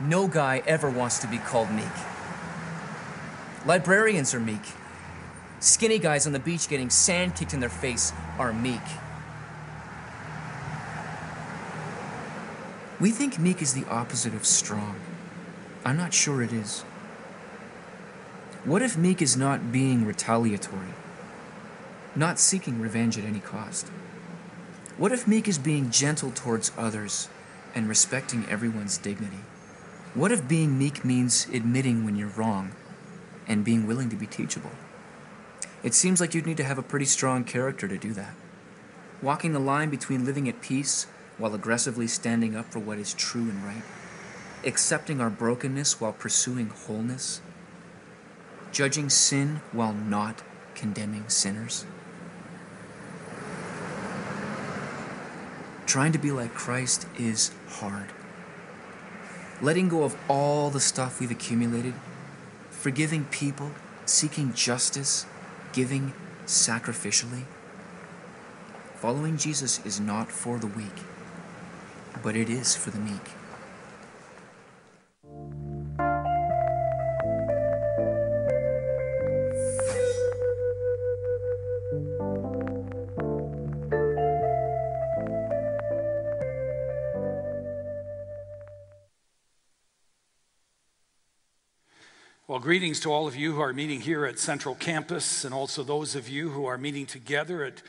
No guy ever wants to be called meek. Librarians are meek. Skinny guys on the beach getting sand kicked in their face are meek. We think meek is the opposite of strong. I'm not sure it is. What if meek is not being retaliatory? Not seeking revenge at any cost? What if meek is being gentle towards others and respecting everyone's dignity? What if being meek means admitting when you're wrong and being willing to be teachable? It seems like you'd need to have a pretty strong character to do that. Walking the line between living at peace while aggressively standing up for what is true and right, accepting our brokenness while pursuing wholeness, judging sin while not condemning sinners. Trying to be like Christ is hard letting go of all the stuff we've accumulated, forgiving people, seeking justice, giving sacrificially. Following Jesus is not for the weak, but it is for the meek. Well, greetings to all of you who are meeting here at Central Campus, and also those of you who are meeting together at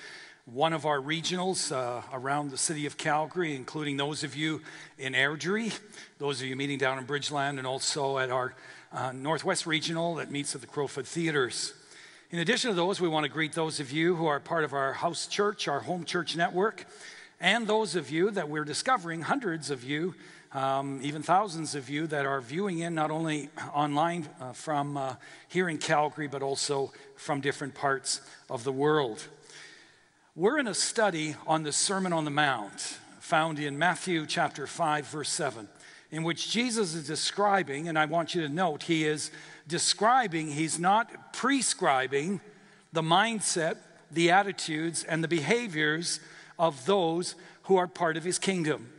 one of our regionals uh, around the city of Calgary, including those of you in Airdrie, those of you meeting down in Bridgeland, and also at our uh, Northwest Regional that meets at the Crowfoot Theaters. In addition to those, we want to greet those of you who are part of our house church, our home church network, and those of you that we're discovering, hundreds of you um, even thousands of you that are viewing in not only online uh, from uh, here in Calgary, but also from different parts of the world. We're in a study on the Sermon on the Mount, found in Matthew chapter 5, verse 7, in which Jesus is describing, and I want you to note, he is describing, he's not prescribing the mindset, the attitudes, and the behaviors of those who are part of his kingdom.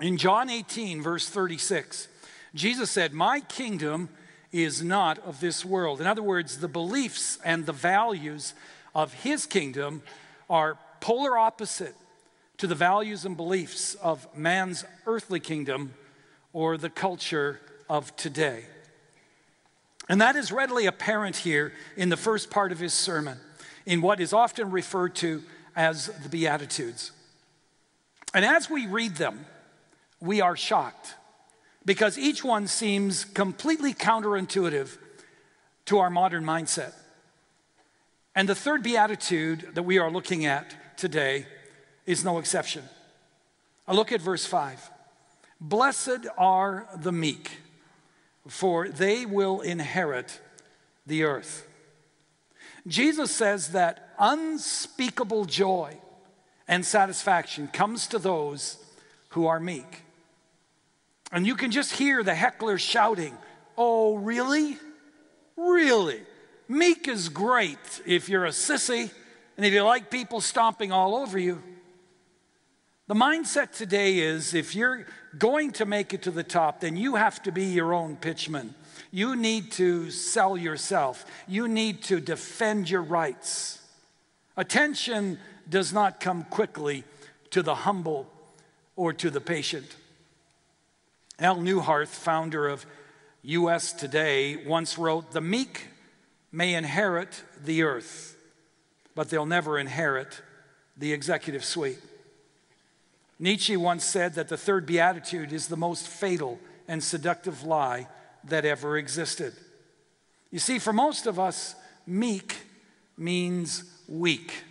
In John 18, verse 36, Jesus said, My kingdom is not of this world. In other words, the beliefs and the values of his kingdom are polar opposite to the values and beliefs of man's earthly kingdom or the culture of today. And that is readily apparent here in the first part of his sermon, in what is often referred to as the Beatitudes. And as we read them, we are shocked because each one seems completely counterintuitive to our modern mindset. And the third beatitude that we are looking at today is no exception. I look at verse 5. Blessed are the meek, for they will inherit the earth. Jesus says that unspeakable joy and satisfaction comes to those who are meek. And you can just hear the hecklers shouting, Oh, really? Really? Meek is great if you're a sissy and if you like people stomping all over you. The mindset today is if you're going to make it to the top, then you have to be your own pitchman. You need to sell yourself, you need to defend your rights. Attention does not come quickly to the humble or to the patient. Al Neuharth, founder of USA Today, once wrote The meek may inherit the earth, but they'll never inherit the executive suite. Nietzsche once said that the third beatitude is the most fatal and seductive lie that ever existed. You see, for most of us, meek means weak.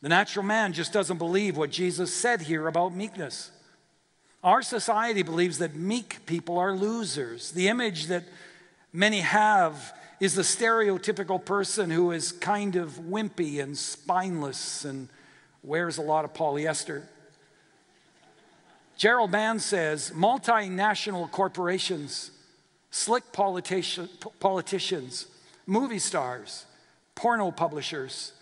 The natural man just doesn't believe what Jesus said here about meekness. Our society believes that meek people are losers. The image that many have is the stereotypical person who is kind of wimpy and spineless and wears a lot of polyester. Gerald Mann says multinational corporations, slick politician, politicians, movie stars, porno publishers,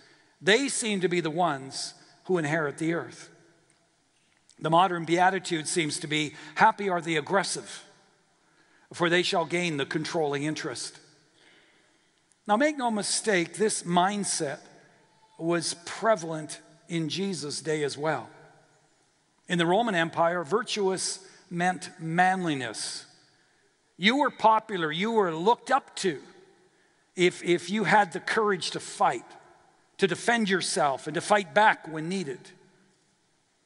they seem to be the ones who inherit the earth. The modern beatitude seems to be happy are the aggressive, for they shall gain the controlling interest. Now, make no mistake, this mindset was prevalent in Jesus' day as well. In the Roman Empire, virtuous meant manliness. You were popular, you were looked up to if, if you had the courage to fight, to defend yourself, and to fight back when needed.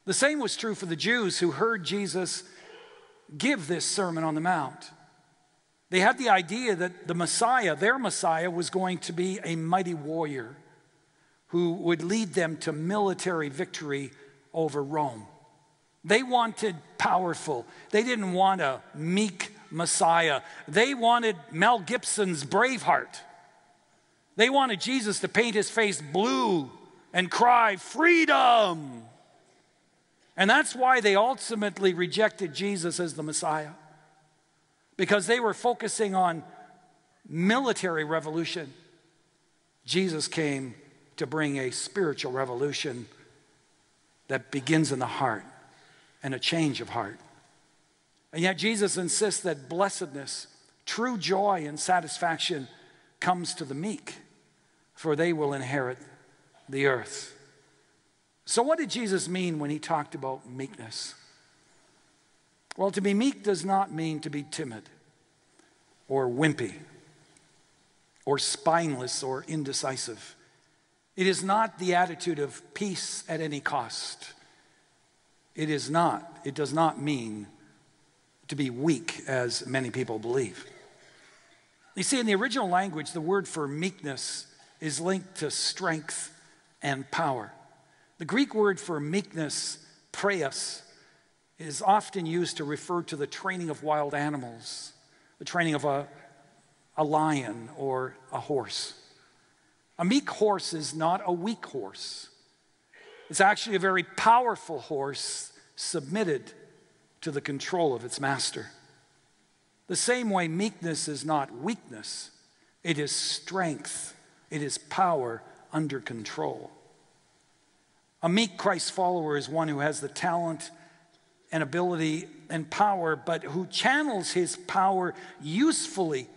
The same was true for the Jews who heard Jesus give this Sermon on the Mount. They had the idea that the Messiah, their Messiah, was going to be a mighty warrior who would lead them to military victory over Rome. They wanted powerful, they didn't want a meek Messiah. They wanted Mel Gibson's Braveheart. They wanted Jesus to paint his face blue and cry, Freedom! And that's why they ultimately rejected Jesus as the Messiah, because they were focusing on military revolution. Jesus came to bring a spiritual revolution that begins in the heart and a change of heart. And yet, Jesus insists that blessedness, true joy, and satisfaction comes to the meek, for they will inherit the earth. So, what did Jesus mean when he talked about meekness? Well, to be meek does not mean to be timid or wimpy or spineless or indecisive. It is not the attitude of peace at any cost. It is not, it does not mean to be weak, as many people believe. You see, in the original language, the word for meekness is linked to strength and power. The Greek word for meekness, praeus, is often used to refer to the training of wild animals, the training of a, a lion or a horse. A meek horse is not a weak horse. It's actually a very powerful horse submitted to the control of its master. The same way meekness is not weakness, it is strength, it is power under control. A meek Christ follower is one who has the talent and ability and power, but who channels his power usefully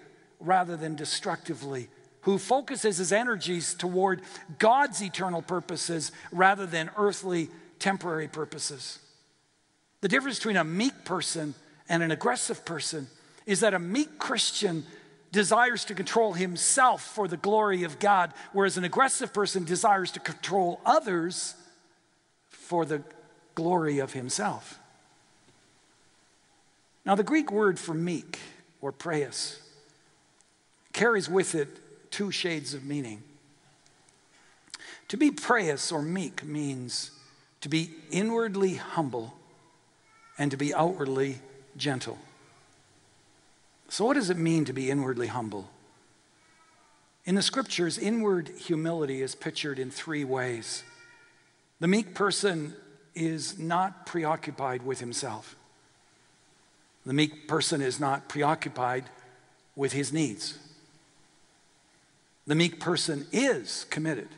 rather than destructively, who focuses his energies toward God's eternal purposes rather than earthly temporary purposes. The difference between a meek person and an aggressive person is that a meek Christian desires to control himself for the glory of God, whereas an aggressive person desires to control others for the glory of himself. Now, the Greek word for meek or praeus carries with it two shades of meaning. To be praeus or meek means to be inwardly humble and to be outwardly gentle. So, what does it mean to be inwardly humble? In the scriptures, inward humility is pictured in three ways. The meek person is not preoccupied with himself. The meek person is not preoccupied with his needs. The meek person is committed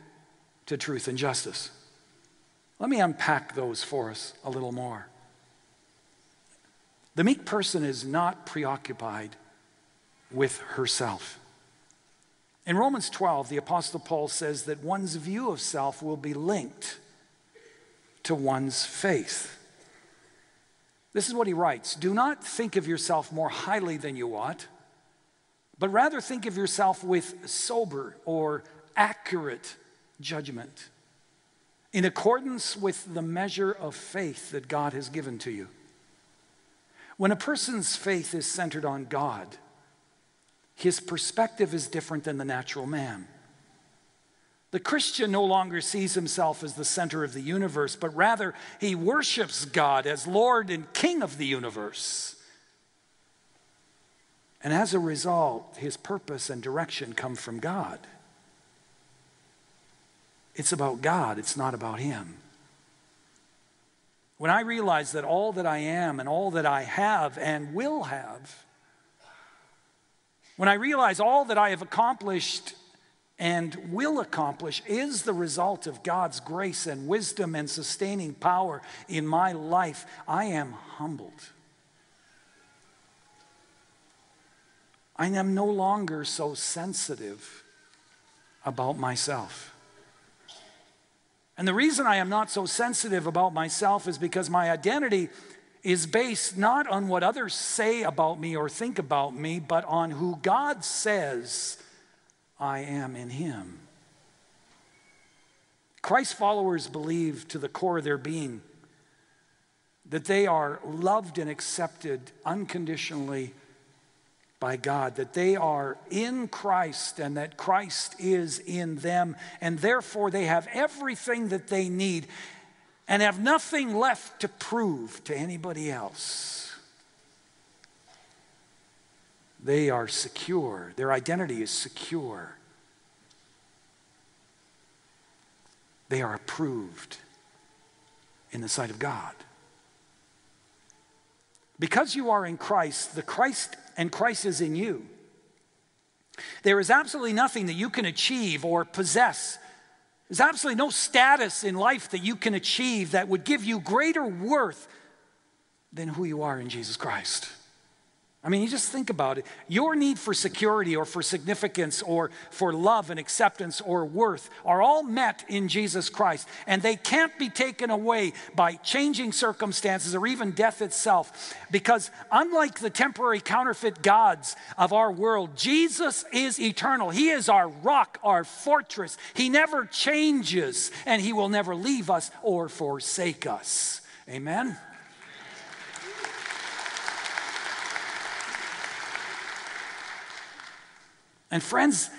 to truth and justice. Let me unpack those for us a little more. The meek person is not preoccupied with herself. In Romans 12, the Apostle Paul says that one's view of self will be linked to one's faith. This is what he writes Do not think of yourself more highly than you ought, but rather think of yourself with sober or accurate judgment, in accordance with the measure of faith that God has given to you. When a person's faith is centered on God, his perspective is different than the natural man. The Christian no longer sees himself as the center of the universe, but rather he worships God as Lord and King of the universe. And as a result, his purpose and direction come from God. It's about God, it's not about him. when I realize that all that I am and all that I have and will have, when I realize all that I have accomplished and will accomplish is the result of God's grace and wisdom and sustaining power in my life, I am humbled. I am no longer so sensitive about myself. And the reason I am not so sensitive about myself is because my identity is based not on what others say about me or think about me, but on who God says I am in Him. Christ followers believe to the core of their being that they are loved and accepted unconditionally by God, that they are in Christ and that Christ is in them, and therefore they have everything that they need and have nothing left to prove to anybody else. They are secure, their identity is secure. They are approved in the sight of God. Because you are in Christ, the Christ and Christ is in you. There is absolutely nothing that you can achieve or possess. There's absolutely no status in life that you can achieve that would give you greater worth than who you are in Jesus Christ. I mean, you just think about it. Your need for security or for significance or for love and acceptance or worth are all met in Jesus Christ. And they can't be taken away by changing circumstances or even death itself. Because unlike the temporary counterfeit gods of our world, Jesus is eternal. He is our rock, our fortress. He never changes and He will never leave us or forsake us. Amen. And friends,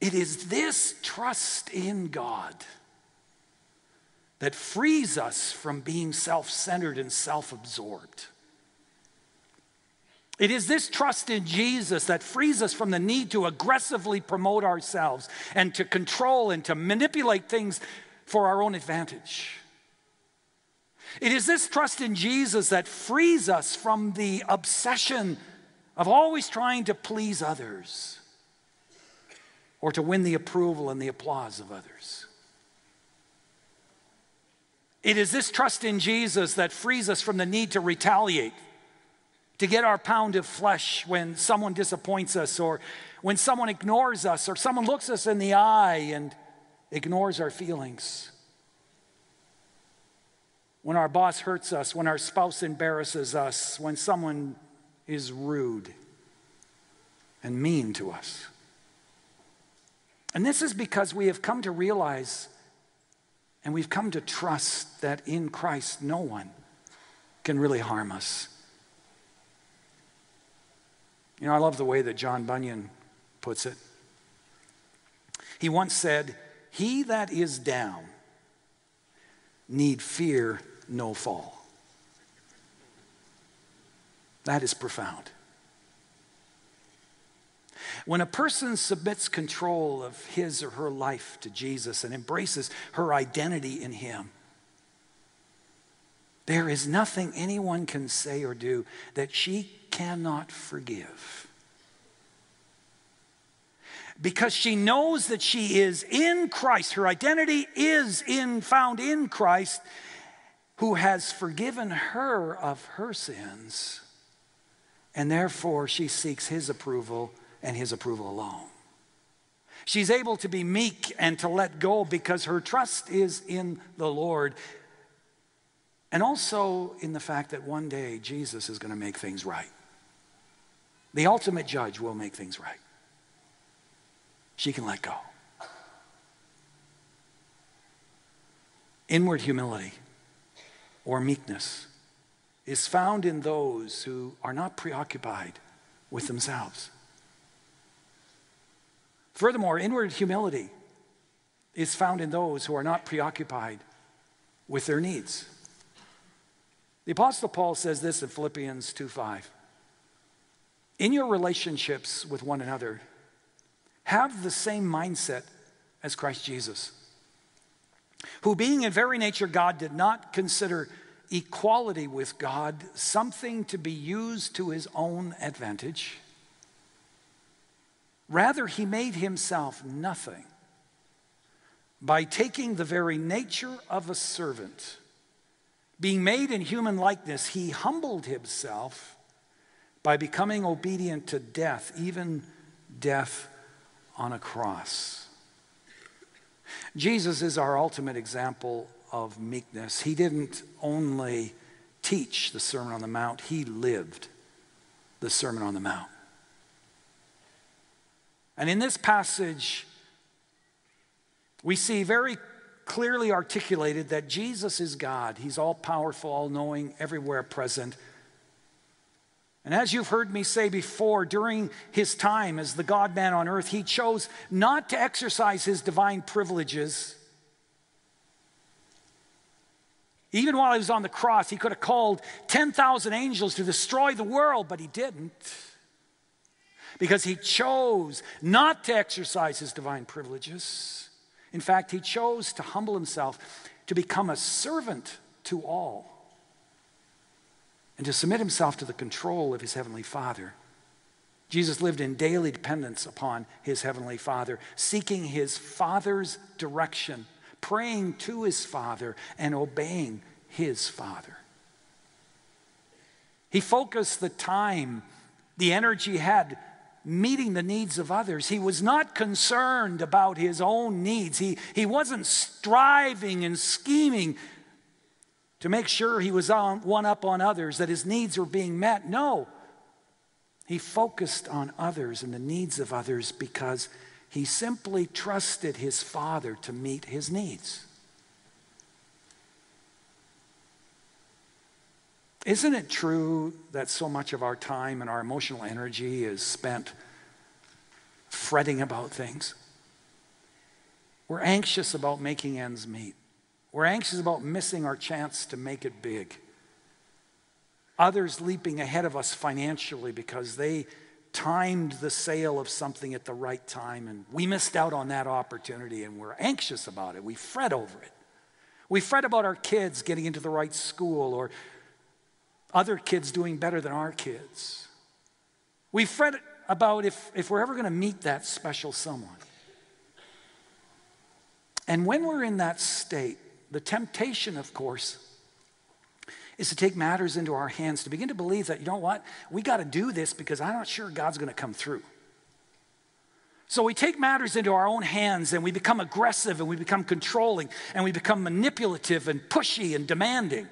it is this trust in God that frees us from being self centered and self absorbed. It is this trust in Jesus that frees us from the need to aggressively promote ourselves and to control and to manipulate things for our own advantage. It is this trust in Jesus that frees us from the obsession of always trying to please others or to win the approval and the applause of others. It is this trust in Jesus that frees us from the need to retaliate, to get our pound of flesh when someone disappoints us, or when someone ignores us, or someone looks us in the eye and ignores our feelings. When our boss hurts us, when our spouse embarrasses us, when someone is rude and mean to us. And this is because we have come to realize and we've come to trust that in Christ no one can really harm us. You know, I love the way that John Bunyan puts it. He once said, He that is down need fear no fall. That is profound. When a person submits control of his or her life to Jesus and embraces her identity in Him, there is nothing anyone can say or do that she cannot forgive. Because she knows that she is in Christ, her identity is in, found in Christ, who has forgiven her of her sins and therefore, she seeks his approval and his approval alone. She's able to be meek and to let go because her trust is in the Lord. And also in the fact that one day Jesus is going to make things right. The ultimate judge will make things right. She can let go. Inward humility or meekness is found in those who are not preoccupied with themselves. Furthermore, inward humility is found in those who are not preoccupied with their needs. The Apostle Paul says this in Philippians 2 5. In your relationships with one another, have the same mindset as Christ Jesus, who, being in very nature God, did not consider equality with God something to be used to his own advantage. Rather, he made himself nothing by taking the very nature of a servant. Being made in human likeness, he humbled himself by becoming obedient to death, even death on a cross. Jesus is our ultimate example of meekness. He didn't only teach the Sermon on the Mount, he lived the Sermon on the Mount. And in this passage, we see very clearly articulated that Jesus is God. He's all powerful, all knowing, everywhere present. And as you've heard me say before, during his time as the God man on earth, he chose not to exercise his divine privileges. Even while he was on the cross, he could have called 10,000 angels to destroy the world, but he didn't. Because he chose not to exercise his divine privileges. In fact, he chose to humble himself, to become a servant to all, and to submit himself to the control of his heavenly Father. Jesus lived in daily dependence upon his heavenly Father, seeking his Father's direction, praying to his Father, and obeying his Father. He focused the time, the energy he had meeting the needs of others. He was not concerned about his own needs. He, he wasn't striving and scheming to make sure he was on, one up on others, that his needs were being met. No. He focused on others and the needs of others because he simply trusted his Father to meet his needs. Isn't it true that so much of our time and our emotional energy is spent fretting about things? We're anxious about making ends meet. We're anxious about missing our chance to make it big. Others leaping ahead of us financially because they timed the sale of something at the right time and we missed out on that opportunity and we're anxious about it. We fret over it. We fret about our kids getting into the right school or other kids doing better than our kids. We fret about if, if we're ever going to meet that special someone. And when we're in that state, the temptation, of course, is to take matters into our hands, to begin to believe that, you know what, we got to do this because I'm not sure God's going to come through. So we take matters into our own hands and we become aggressive and we become controlling and we become manipulative and pushy and demanding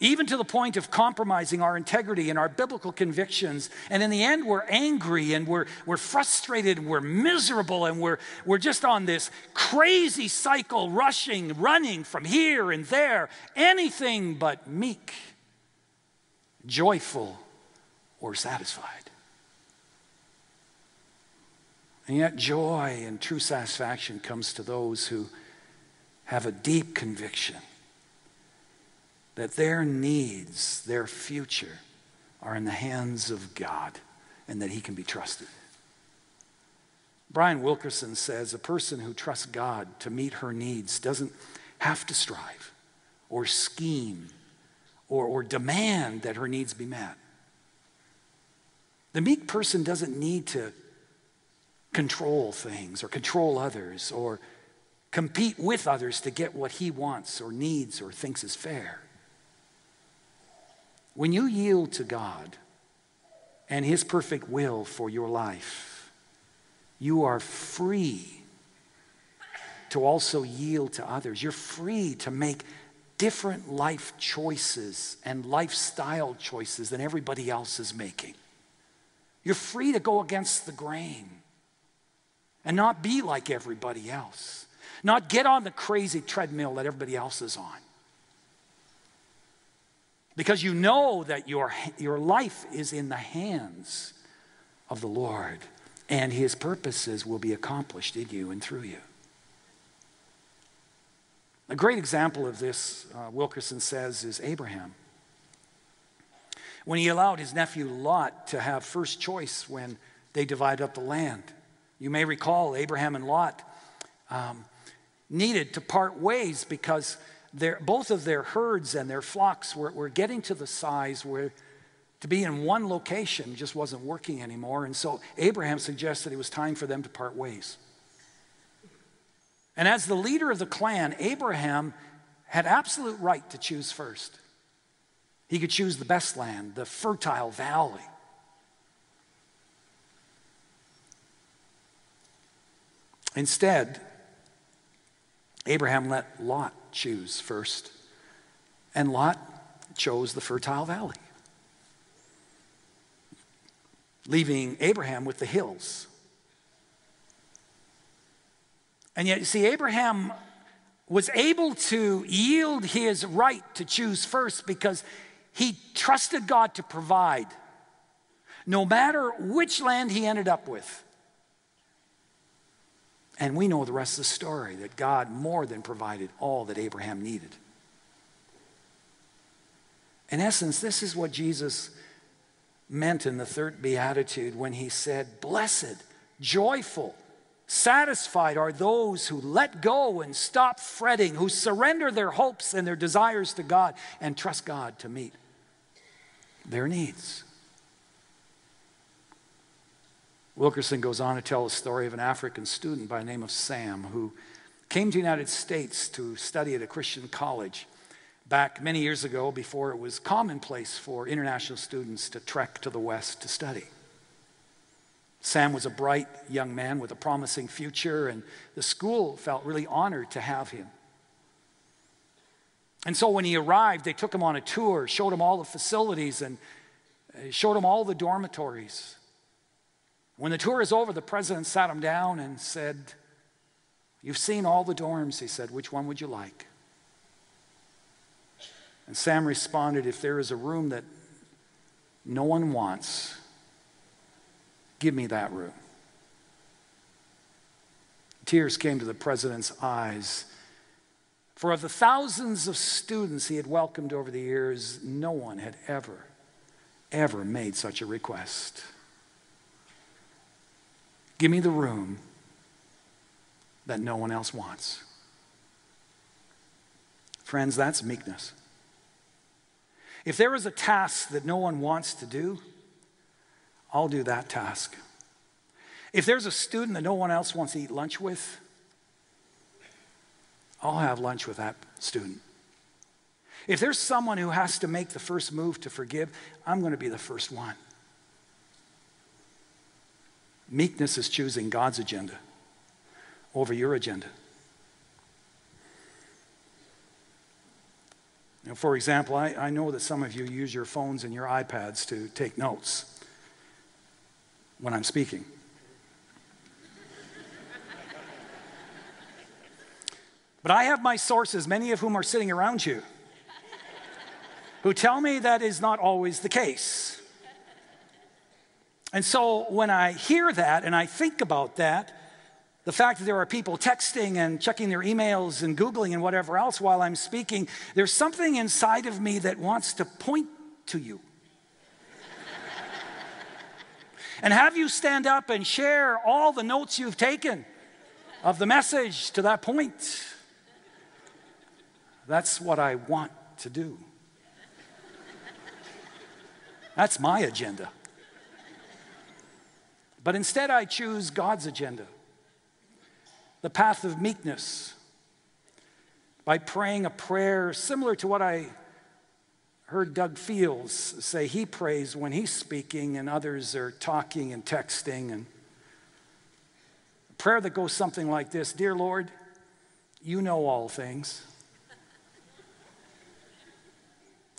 even to the point of compromising our integrity and our biblical convictions. And in the end, we're angry and we're, we're frustrated and we're miserable and we're, we're just on this crazy cycle, rushing, running from here and there, anything but meek, joyful, or satisfied. And yet, joy and true satisfaction comes to those who have a deep conviction that their needs, their future, are in the hands of God and that He can be trusted. Brian Wilkerson says a person who trusts God to meet her needs doesn't have to strive or scheme or, or demand that her needs be met. The meek person doesn't need to control things or control others or compete with others to get what he wants or needs or thinks is fair. When you yield to God and His perfect will for your life, you are free to also yield to others. You're free to make different life choices and lifestyle choices than everybody else is making. You're free to go against the grain and not be like everybody else, not get on the crazy treadmill that everybody else is on because you know that your, your life is in the hands of the Lord and his purposes will be accomplished in you and through you. A great example of this, uh, Wilkerson says, is Abraham. When he allowed his nephew Lot to have first choice when they divided up the land. You may recall Abraham and Lot um, needed to part ways because their, both of their herds and their flocks were, were getting to the size where to be in one location just wasn't working anymore. And so Abraham suggested it was time for them to part ways. And as the leader of the clan, Abraham had absolute right to choose first. He could choose the best land, the fertile valley. Instead, Abraham let Lot choose first, and Lot chose the fertile valley, leaving Abraham with the hills. And yet, you see, Abraham was able to yield his right to choose first because he trusted God to provide, no matter which land he ended up with. And we know the rest of the story that God more than provided all that Abraham needed. In essence, this is what Jesus meant in the third beatitude when he said, Blessed, joyful, satisfied are those who let go and stop fretting, who surrender their hopes and their desires to God and trust God to meet their needs. Wilkerson goes on to tell the story of an African student by the name of Sam who came to the United States to study at a Christian college back many years ago before it was commonplace for international students to trek to the West to study. Sam was a bright young man with a promising future, and the school felt really honored to have him. And so when he arrived, they took him on a tour, showed him all the facilities, and uh, showed him all the dormitories. When the tour is over, the president sat him down and said, You've seen all the dorms, he said. Which one would you like? And Sam responded, If there is a room that no one wants, give me that room. Tears came to the president's eyes. For of the thousands of students he had welcomed over the years, no one had ever, ever made such a request. Give me the room that no one else wants. Friends, that's meekness. If there is a task that no one wants to do, I'll do that task. If there's a student that no one else wants to eat lunch with, I'll have lunch with that student. If there's someone who has to make the first move to forgive, I'm going to be the first one. Meekness is choosing God's agenda over your agenda. Now, for example, I, I know that some of you use your phones and your iPads to take notes when I'm speaking. But I have my sources, many of whom are sitting around you, who tell me that is not always the case. And so when I hear that and I think about that, the fact that there are people texting and checking their emails and Googling and whatever else while I'm speaking, there's something inside of me that wants to point to you. and have you stand up and share all the notes you've taken of the message to that point. That's what I want to do. That's my agenda. But instead, I choose God's agenda the path of meekness by praying a prayer similar to what I heard Doug Fields say he prays when he's speaking and others are talking and texting. And a prayer that goes something like this Dear Lord, you know all things.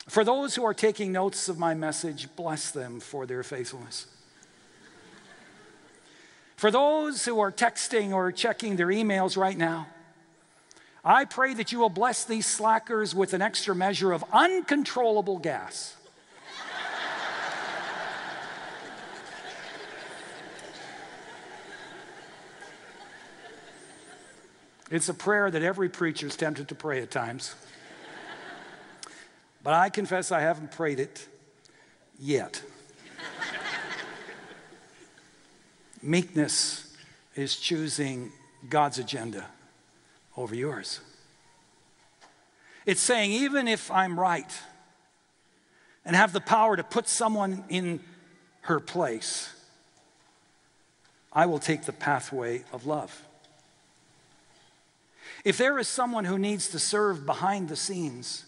For those who are taking notes of my message, bless them for their faithfulness. For those who are texting or checking their emails right now, I pray that you will bless these slackers with an extra measure of uncontrollable gas. It's a prayer that every preacher is tempted to pray at times. But I confess I haven't prayed it yet. Meekness is choosing God's agenda over yours. It's saying, even if I'm right and have the power to put someone in her place, I will take the pathway of love. If there is someone who needs to serve behind the scenes,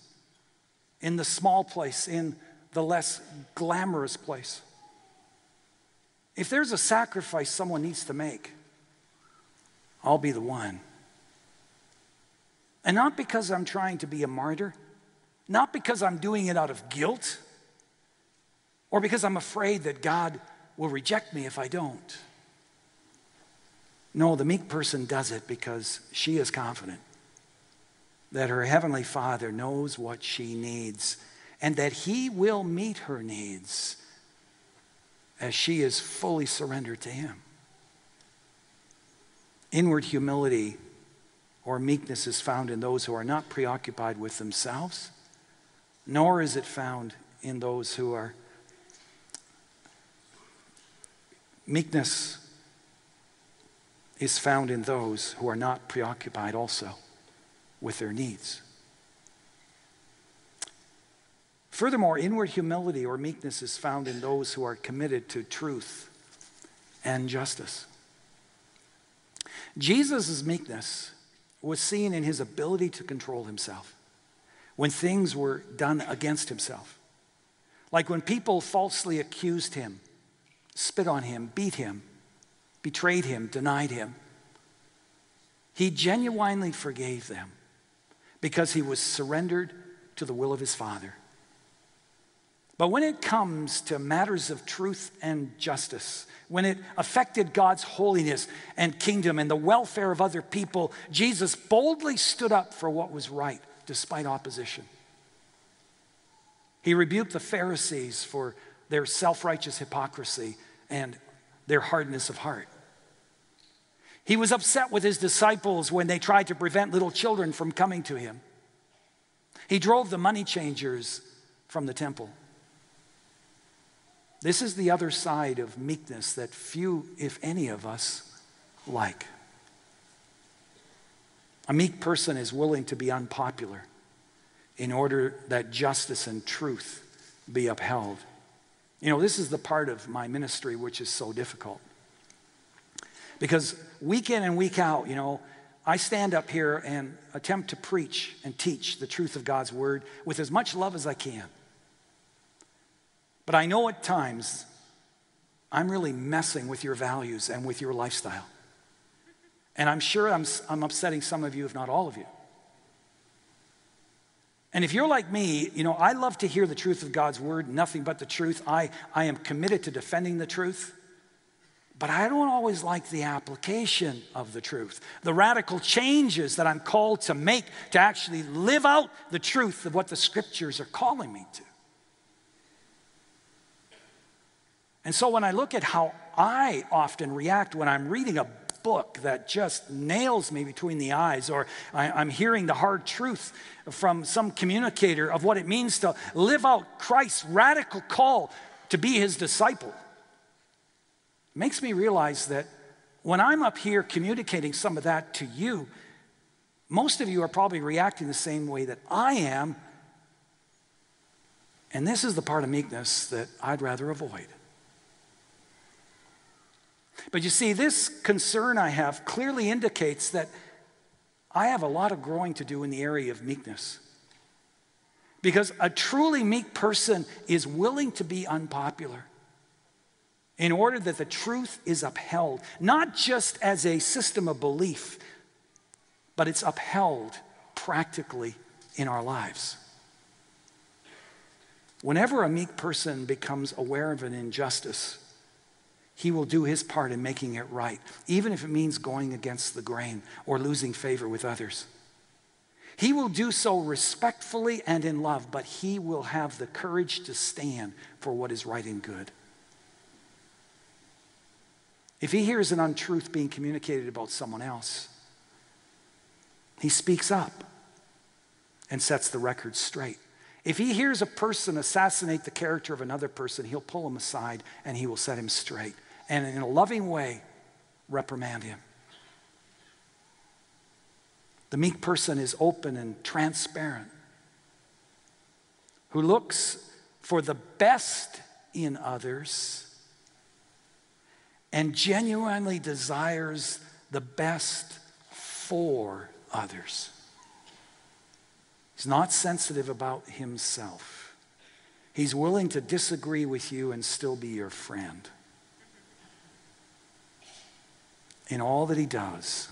in the small place, in the less glamorous place, if there's a sacrifice someone needs to make, I'll be the one. And not because I'm trying to be a martyr, not because I'm doing it out of guilt, or because I'm afraid that God will reject me if I don't. No, the meek person does it because she is confident that her heavenly Father knows what she needs and that He will meet her needs as she is fully surrendered to Him. Inward humility or meekness is found in those who are not preoccupied with themselves, nor is it found in those who are. Meekness is found in those who are not preoccupied also with their needs. Furthermore, inward humility or meekness is found in those who are committed to truth and justice. Jesus' meekness was seen in his ability to control himself when things were done against himself. Like when people falsely accused him, spit on him, beat him, betrayed him, denied him. He genuinely forgave them because he was surrendered to the will of his Father. But when it comes to matters of truth and justice, when it affected God's holiness and kingdom and the welfare of other people, Jesus boldly stood up for what was right despite opposition. He rebuked the Pharisees for their self righteous hypocrisy and their hardness of heart. He was upset with his disciples when they tried to prevent little children from coming to him. He drove the money changers from the temple. This is the other side of meekness that few, if any of us, like. A meek person is willing to be unpopular in order that justice and truth be upheld. You know, this is the part of my ministry which is so difficult. Because week in and week out, you know, I stand up here and attempt to preach and teach the truth of God's word with as much love as I can. But I know at times I'm really messing with your values and with your lifestyle. And I'm sure I'm, I'm upsetting some of you, if not all of you. And if you're like me, you know, I love to hear the truth of God's word, nothing but the truth. I, I am committed to defending the truth. But I don't always like the application of the truth, the radical changes that I'm called to make to actually live out the truth of what the scriptures are calling me to. And so when I look at how I often react when I'm reading a book that just nails me between the eyes, or I, am hearing the hard truth from some communicator of what it means to live out Christ's radical call to be his disciple it makes me realize that when I'm up here communicating some of that to you, most of you are probably reacting the same way that I am. And this is the part of meekness that I'd rather avoid. But you see, this concern I have clearly indicates that I have a lot of growing to do in the area of meekness. Because a truly meek person is willing to be unpopular in order that the truth is upheld, not just as a system of belief, but it's upheld practically in our lives. Whenever a meek person becomes aware of an injustice, he will do his part in making it right, even if it means going against the grain or losing favor with others. He will do so respectfully and in love, but he will have the courage to stand for what is right and good. If he hears an untruth being communicated about someone else, he speaks up and sets the record straight. If he hears a person assassinate the character of another person, he'll pull him aside and he will set him straight. And in a loving way, reprimand him. The meek person is open and transparent who looks for the best in others and genuinely desires the best for others. He's not sensitive about himself. He's willing to disagree with you and still be your friend. In all that he does,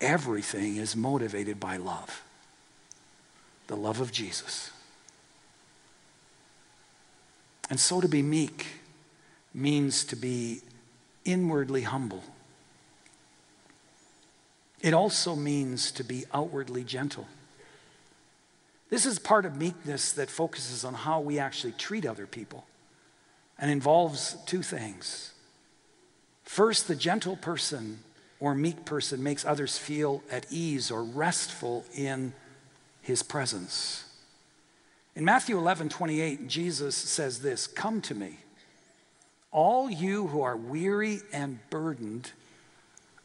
everything is motivated by love the love of Jesus. And so to be meek means to be inwardly humble. It also means to be outwardly gentle. This is part of meekness that focuses on how we actually treat other people and involves two things. First, the gentle person or meek person makes others feel at ease or restful in his presence. In Matthew 11, 28, Jesus says this Come to me, all you who are weary and burdened,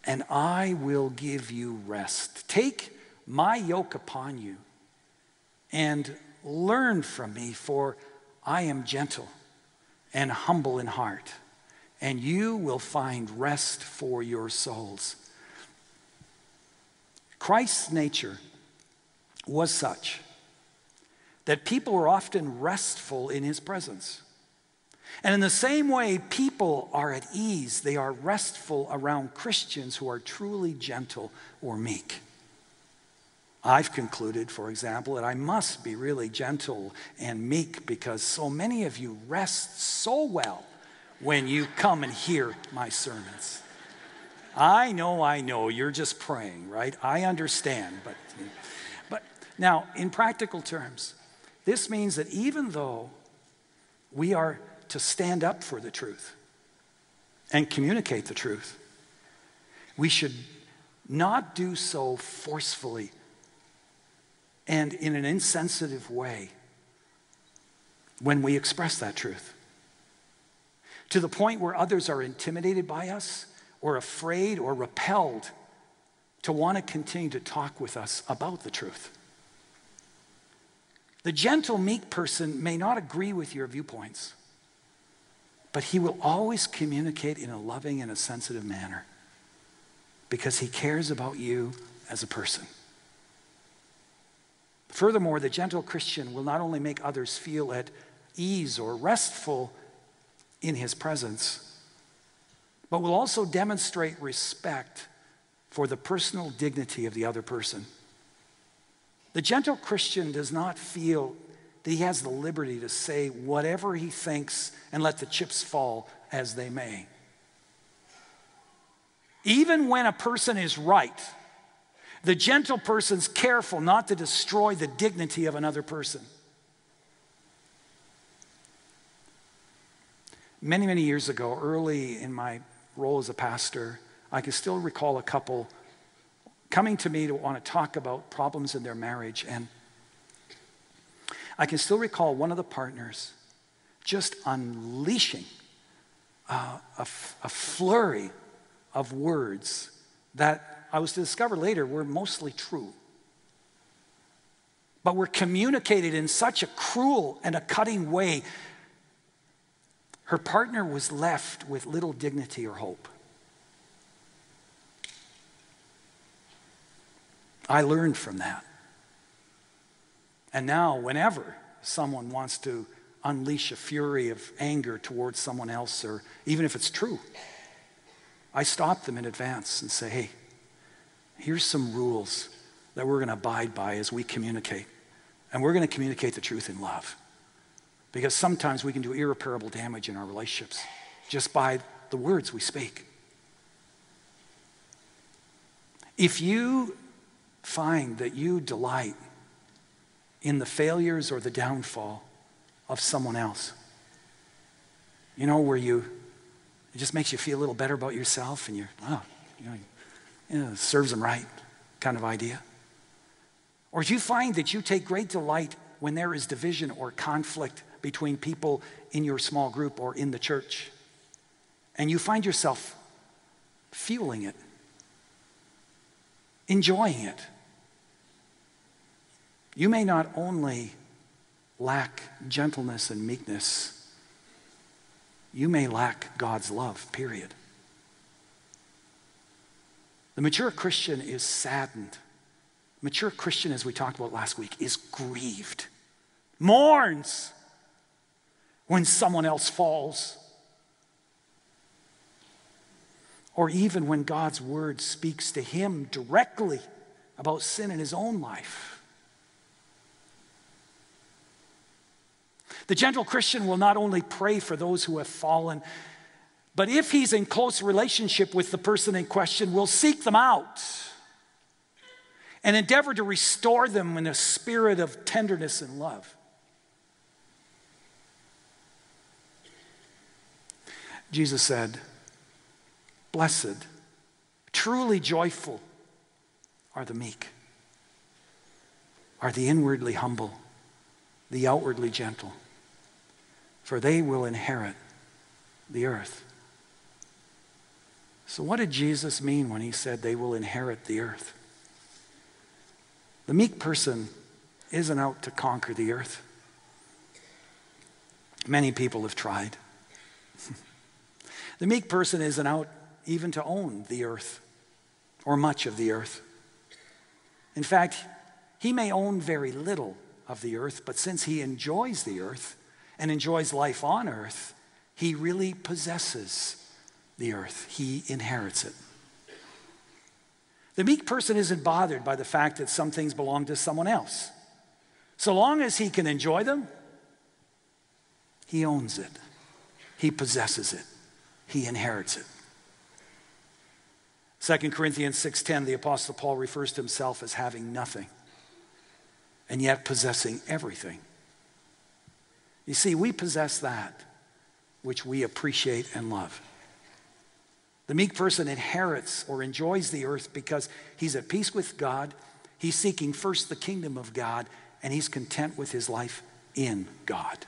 and I will give you rest. Take my yoke upon you and learn from me, for I am gentle and humble in heart, and you will find rest for your souls. Christ's nature was such that people were often restful in his presence. And in the same way, people are at ease, they are restful around Christians who are truly gentle or meek. I've concluded, for example, that I must be really gentle and meek because so many of you rest so well when you come and hear my sermons. I know, I know, you're just praying, right? I understand, but, but now, in practical terms, this means that even though we are to stand up for the truth and communicate the truth, we should not do so forcefully and in an insensitive way when we express that truth. To the point where others are intimidated by us or afraid or repelled to want to continue to talk with us about the truth. The gentle, meek person may not agree with your viewpoints, but he will always communicate in a loving and a sensitive manner because he cares about you as a person. Furthermore, the gentle Christian will not only make others feel at ease or restful in his presence, but will also demonstrate respect for the personal dignity of the other person. The gentle Christian does not feel that he has the liberty to say whatever he thinks and let the chips fall as they may. Even when a person is right, the gentle person's careful not to destroy the dignity of another person. Many, many years ago, early in my role as a pastor, I can still recall a couple coming to me to want to talk about problems in their marriage. And I can still recall one of the partners just unleashing uh, a, a flurry of words that I was to discover later were mostly true. But were communicated in such a cruel and a cutting way, her partner was left with little dignity or hope. I learned from that. And now, whenever someone wants to unleash a fury of anger towards someone else, or even if it's true, I stop them in advance and say, hey, here's some rules that we're going to abide by as we communicate. And we're going to communicate the truth in love. Because sometimes we can do irreparable damage in our relationships just by the words we speak. If you find that you delight in the failures or the downfall of someone else. You know, where you, it just makes you feel a little better about yourself and you're, oh, you know, you know, serves them right kind of idea. Or do you find that you take great delight when there is division or conflict between people in your small group or in the church? And you find yourself fueling it, enjoying it. You may not only lack gentleness and meekness, you may lack God's love, period. The mature Christian is saddened. Mature Christian, as we talked about last week, is grieved, mourns when someone else falls, or even when God's word speaks to him directly about sin in his own life. The gentle Christian will not only pray for those who have fallen, but if he's in close relationship with the person in question, will seek them out and endeavor to restore them in a spirit of tenderness and love. Jesus said, Blessed, truly joyful are the meek, are the inwardly humble, the outwardly gentle, for they will inherit the earth. So, what did Jesus mean when he said they will inherit the earth? The meek person isn't out to conquer the earth. Many people have tried. The meek person isn't out even to own the earth or much of the earth. In fact, he may own very little of the earth, but since he enjoys the earth and enjoys life on earth, he really possesses the earth, he inherits it. The meek person isn't bothered by the fact that some things belong to someone else. So long as he can enjoy them, he owns it, he possesses it, he inherits it. 2 Corinthians 6:10 the apostle Paul refers to himself as having nothing and yet possessing everything. You see, we possess that which we appreciate and love. The meek person inherits or enjoys the earth because he's at peace with God, he's seeking first the kingdom of God, and he's content with his life in God.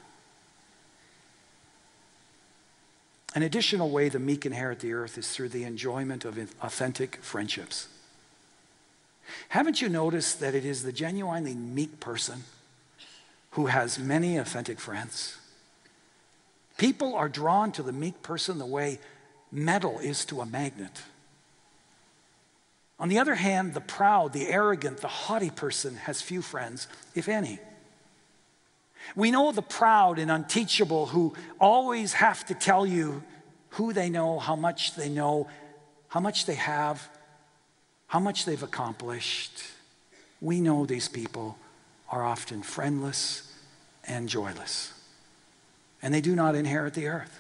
An additional way the meek inherit the earth is through the enjoyment of authentic friendships. Haven't you noticed that it is the genuinely meek person who has many authentic friends? People are drawn to the meek person the way metal is to a magnet. On the other hand, the proud, the arrogant, the haughty person has few friends, if any. We know the proud and unteachable who always have to tell you who they know, how much they know, how much they have, how much they've accomplished. We know these people are often friendless and joyless, and they do not inherit the earth.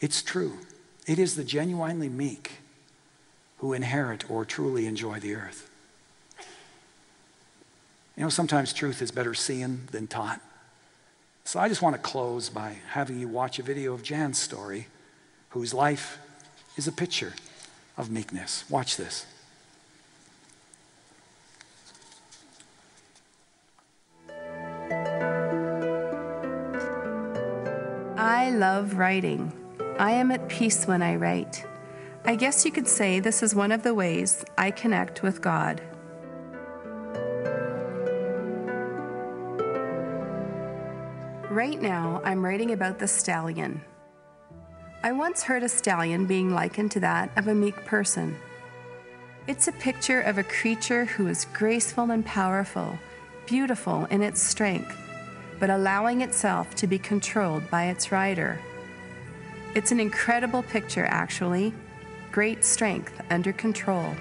It's true. It is the genuinely meek who inherit or truly enjoy the earth. You know, sometimes truth is better seen than taught. So I just want to close by having you watch a video of Jan's story, whose life is a picture of meekness. Watch this. I love writing. I am at peace when I write. I guess you could say this is one of the ways I connect with God. Right now, I'm writing about the stallion. I once heard a stallion being likened to that of a meek person. It's a picture of a creature who is graceful and powerful, beautiful in its strength, but allowing itself to be controlled by its rider. It's an incredible picture, actually. Great strength under control.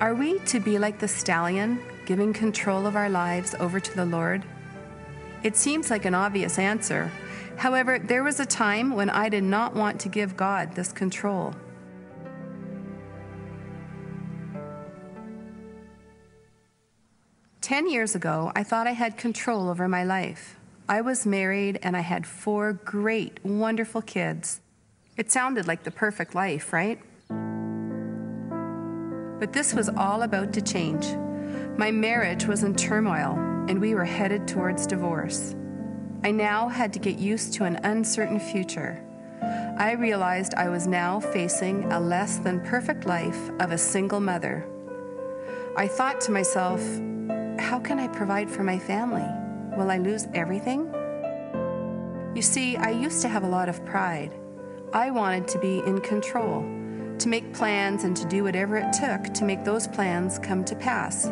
Are we to be like the stallion, giving control of our lives over to the Lord? It seems like an obvious answer. However, there was a time when I did not want to give God this control. Ten years ago, I thought I had control over my life. I was married and I had four great, wonderful kids. It sounded like the perfect life, right? But this was all about to change. My marriage was in turmoil and we were headed towards divorce. I now had to get used to an uncertain future. I realized I was now facing a less than perfect life of a single mother. I thought to myself, how can I provide for my family? Will I lose everything? You see, I used to have a lot of pride. I wanted to be in control, to make plans and to do whatever it took to make those plans come to pass.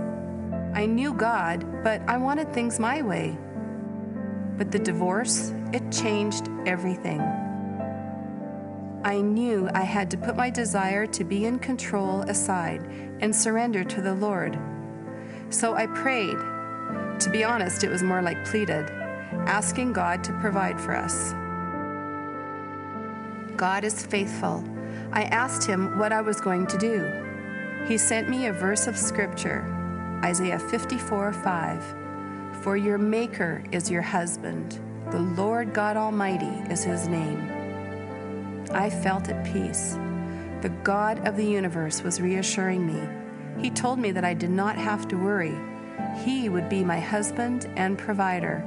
I knew God, but I wanted things my way. But the divorce, it changed everything. I knew I had to put my desire to be in control aside and surrender to the Lord. So I prayed. To be honest, it was more like pleaded, asking God to provide for us. God is faithful. I asked him what I was going to do. He sent me a verse of scripture, Isaiah 54 5. For your Maker is your husband, the Lord God Almighty is his name. I felt at peace. The God of the universe was reassuring me. He told me that I did not have to worry. He would be my husband and provider.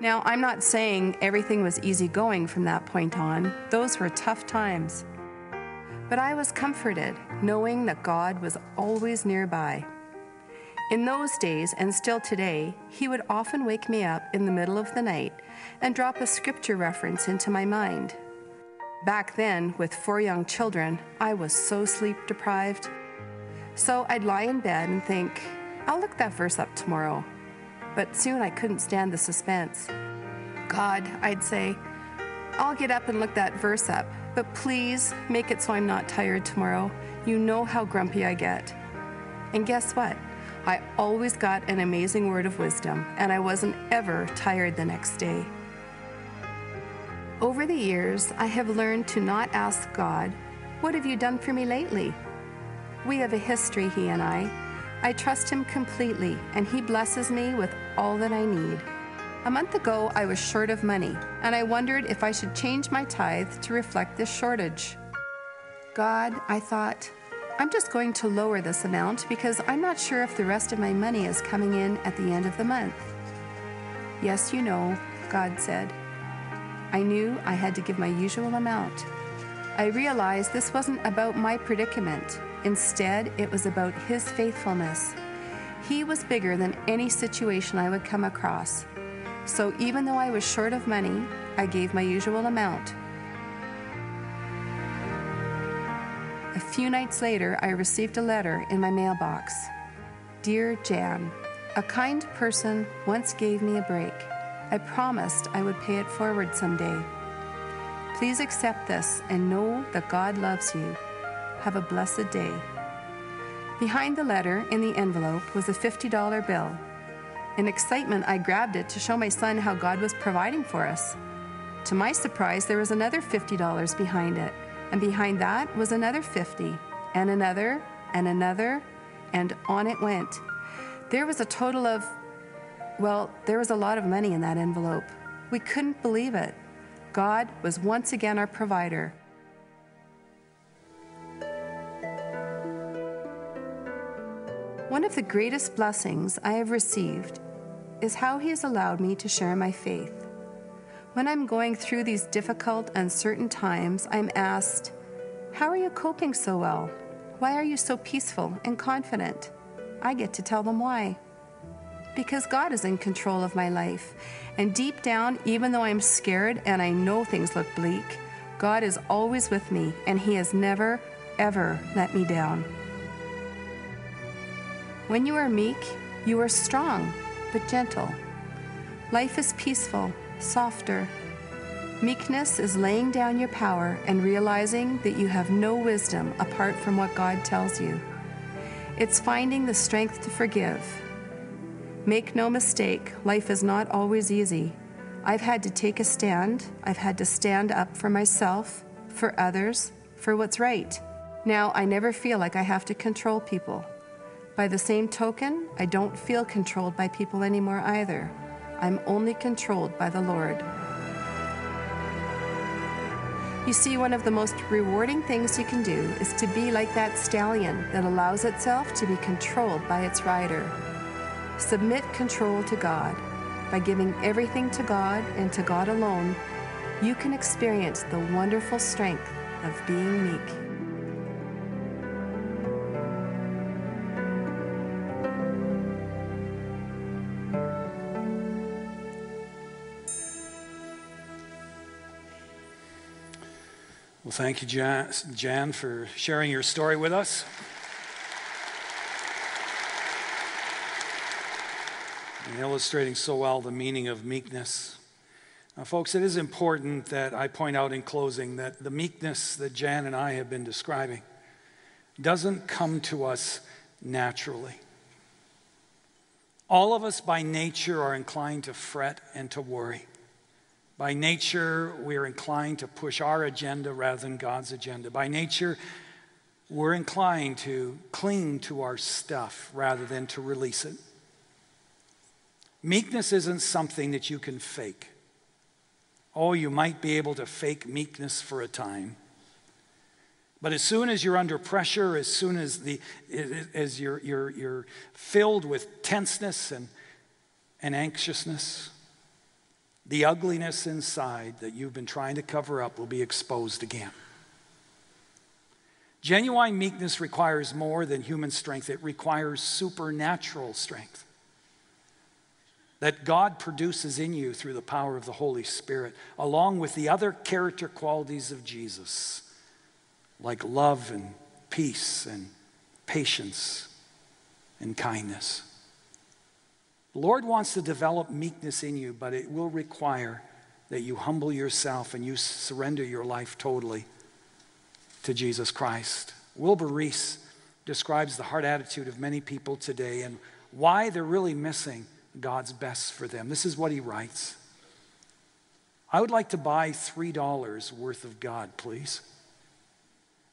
Now, I'm not saying everything was easy going from that point on. Those were tough times. But I was comforted knowing that God was always nearby. In those days, and still today, he would often wake me up in the middle of the night and drop a scripture reference into my mind. Back then, with four young children, I was so sleep deprived. So I'd lie in bed and think, I'll look that verse up tomorrow. But soon I couldn't stand the suspense. God, I'd say, I'll get up and look that verse up, but please make it so I'm not tired tomorrow. You know how grumpy I get. And guess what? I always got an amazing word of wisdom, and I wasn't ever tired the next day. Over the years, I have learned to not ask God, What have you done for me lately? We have a history, he and I. I trust him completely, and he blesses me with all that I need. A month ago, I was short of money, and I wondered if I should change my tithe to reflect this shortage. God, I thought, I'm just going to lower this amount because I'm not sure if the rest of my money is coming in at the end of the month. Yes, you know, God said. I knew I had to give my usual amount. I realized this wasn't about my predicament. Instead, it was about His faithfulness. He was bigger than any situation I would come across. So even though I was short of money, I gave my usual amount. A few nights later, I received a letter in my mailbox. Dear Jan, a kind person once gave me a break. I promised I would pay it forward someday. Please accept this and know that God loves you. Have a blessed day. Behind the letter, in the envelope, was a $50 bill. In excitement, I grabbed it to show my son how God was providing for us. To my surprise, there was another $50 behind it and behind that was another 50, and another, and another, and on it went. There was a total of, well, there was a lot of money in that envelope. We couldn't believe it. God was once again our provider. One of the greatest blessings I have received is how He has allowed me to share my faith. When I'm going through these difficult, uncertain times, I'm asked, How are you coping so well? Why are you so peaceful and confident? I get to tell them why. Because God is in control of my life. And deep down, even though I'm scared and I know things look bleak, God is always with me and He has never, ever let me down. When you are meek, you are strong, but gentle. Life is peaceful softer. Meekness is laying down your power and realizing that you have no wisdom apart from what God tells you. It's finding the strength to forgive. Make no mistake, life is not always easy. I've had to take a stand. I've had to stand up for myself, for others, for what's right. Now, I never feel like I have to control people. By the same token, I don't feel controlled by people anymore either. I'm only controlled by the Lord. You see, one of the most rewarding things you can do is to be like that stallion that allows itself to be controlled by its rider. Submit control to God. By giving everything to God and to God alone, you can experience the wonderful strength of being meek. Thank you, Jan, Jan, for sharing your story with us. And illustrating so well the meaning of meekness. Now, folks, it is important that I point out in closing that the meekness that Jan and I have been describing doesn't come to us naturally. All of us by nature are inclined to fret and to worry. By nature, we're inclined to push our agenda rather than God's agenda. By nature, we're inclined to cling to our stuff rather than to release it. Meekness isn't something that you can fake. Oh, you might be able to fake meekness for a time. But as soon as you're under pressure, as soon as, the, as you're, you're, you're filled with tenseness and, and anxiousness, the ugliness inside that you've been trying to cover up will be exposed again. Genuine meekness requires more than human strength, it requires supernatural strength that God produces in you through the power of the Holy Spirit, along with the other character qualities of Jesus, like love and peace and patience and kindness. The Lord wants to develop meekness in you, but it will require that you humble yourself and you surrender your life totally to Jesus Christ. Wilbur Rees describes the heart attitude of many people today and why they're really missing God's best for them. This is what he writes I would like to buy $3 worth of God, please.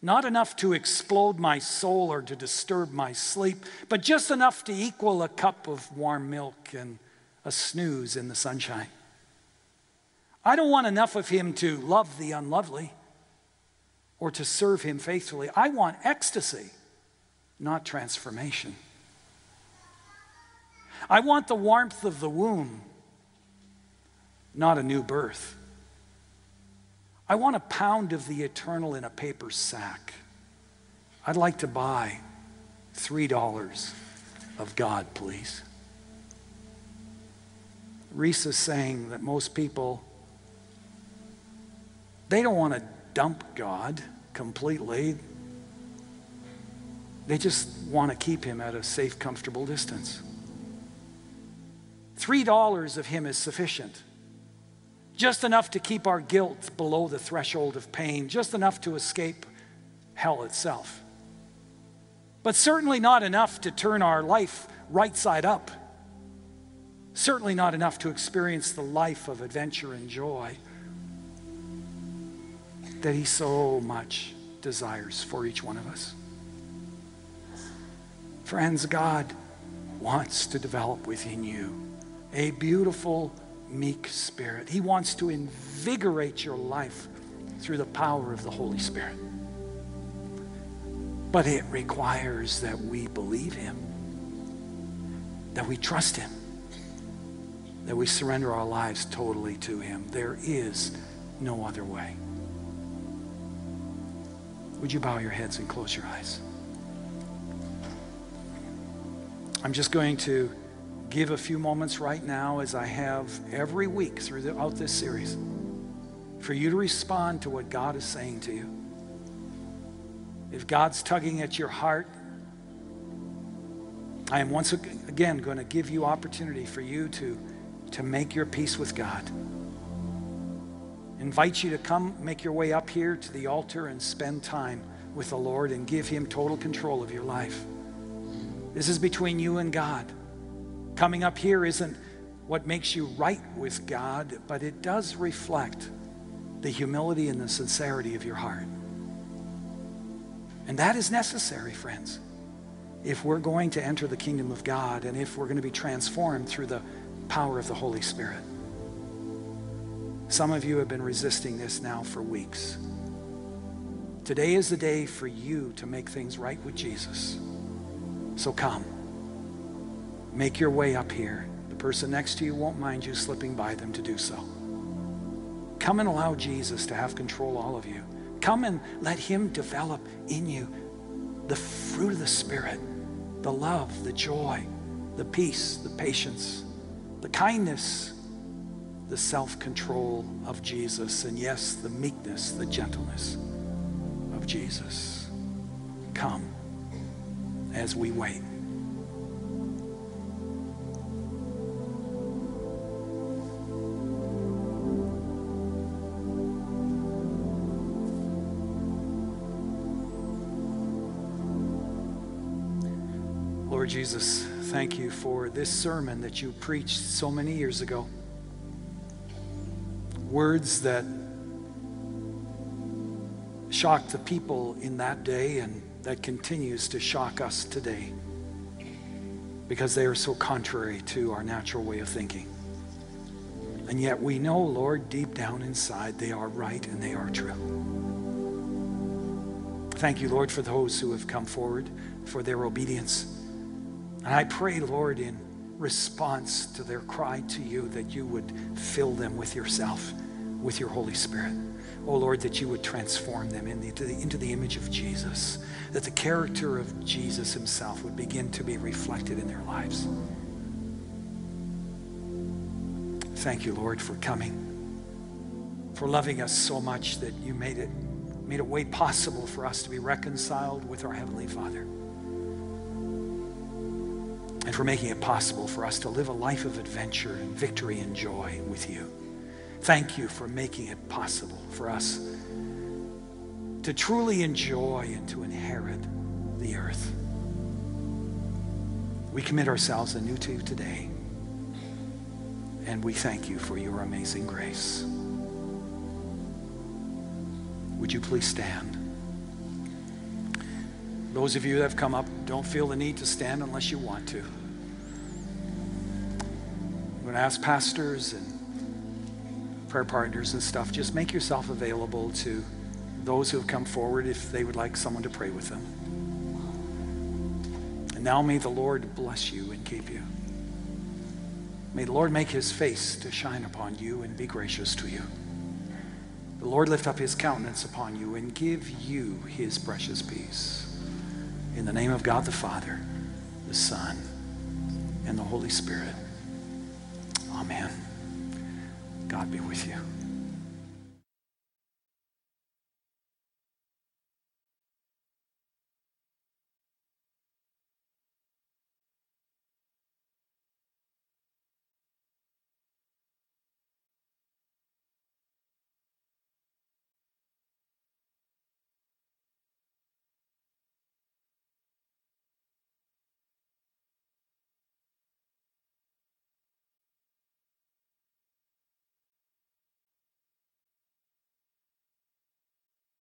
Not enough to explode my soul or to disturb my sleep, but just enough to equal a cup of warm milk and a snooze in the sunshine. I don't want enough of him to love the unlovely or to serve him faithfully. I want ecstasy, not transformation. I want the warmth of the womb, not a new birth. I want a pound of the eternal in a paper sack. I'd like to buy $3 of God, please. Rees is saying that most people, they don't want to dump God completely. They just want to keep him at a safe, comfortable distance. $3 of him is sufficient just enough to keep our guilt below the threshold of pain, just enough to escape hell itself. But certainly not enough to turn our life right side up. Certainly not enough to experience the life of adventure and joy that He so much desires for each one of us. Friends, God wants to develop within you a beautiful meek spirit. He wants to invigorate your life through the power of the Holy Spirit. But it requires that we believe Him, that we trust Him, that we surrender our lives totally to Him. There is no other way. Would you bow your heads and close your eyes? I'm just going to give a few moments right now, as I have every week throughout this series, for you to respond to what God is saying to you. If God's tugging at your heart, I am once again going to give you opportunity for you to, to make your peace with God. Invite you to come make your way up here to the altar and spend time with the Lord and give Him total control of your life. This is between you and God. Coming up here isn't what makes you right with God, but it does reflect the humility and the sincerity of your heart. And that is necessary, friends, if we're going to enter the kingdom of God and if we're going to be transformed through the power of the Holy Spirit. Some of you have been resisting this now for weeks. Today is the day for you to make things right with Jesus. So come. Make your way up here. The person next to you won't mind you slipping by them to do so. Come and allow Jesus to have control all of you. Come and let him develop in you the fruit of the Spirit, the love, the joy, the peace, the patience, the kindness, the self control of Jesus, and yes, the meekness, the gentleness. of Jesus. Come as we wait. Jesus, thank you for this sermon that you preached so many years ago. Words that shocked the people in that day and that continues to shock us today because they are so contrary to our natural way of thinking. And yet we know, Lord, deep down inside, they are right and they are true. Thank you, Lord, for those who have come forward, for their obedience. And I pray, Lord, in response to their cry to you, that you would fill them with yourself, with your Holy Spirit. Oh, Lord, that you would transform them into the, into the image of Jesus, that the character of Jesus himself would begin to be reflected in their lives. Thank you, Lord, for coming, for loving us so much that you made it, made it way possible for us to be reconciled with our Heavenly Father and for making it possible for us to live a life of adventure and victory and joy with you. Thank you for making it possible for us to truly enjoy and to inherit the earth. We commit ourselves anew to you today, and we thank you for your amazing grace. Would you please stand? Those of you that have come up, don't feel the need to stand unless you want to. Going ask pastors and prayer partners and stuff, just make yourself available to those who have come forward if they would like someone to pray with them. And now may the Lord bless you and keep you. May the Lord make his face to shine upon you and be gracious to you. The Lord lift up his countenance upon you and give you his precious peace. In the name of God the Father, the Son, and the Holy Spirit. God be with you.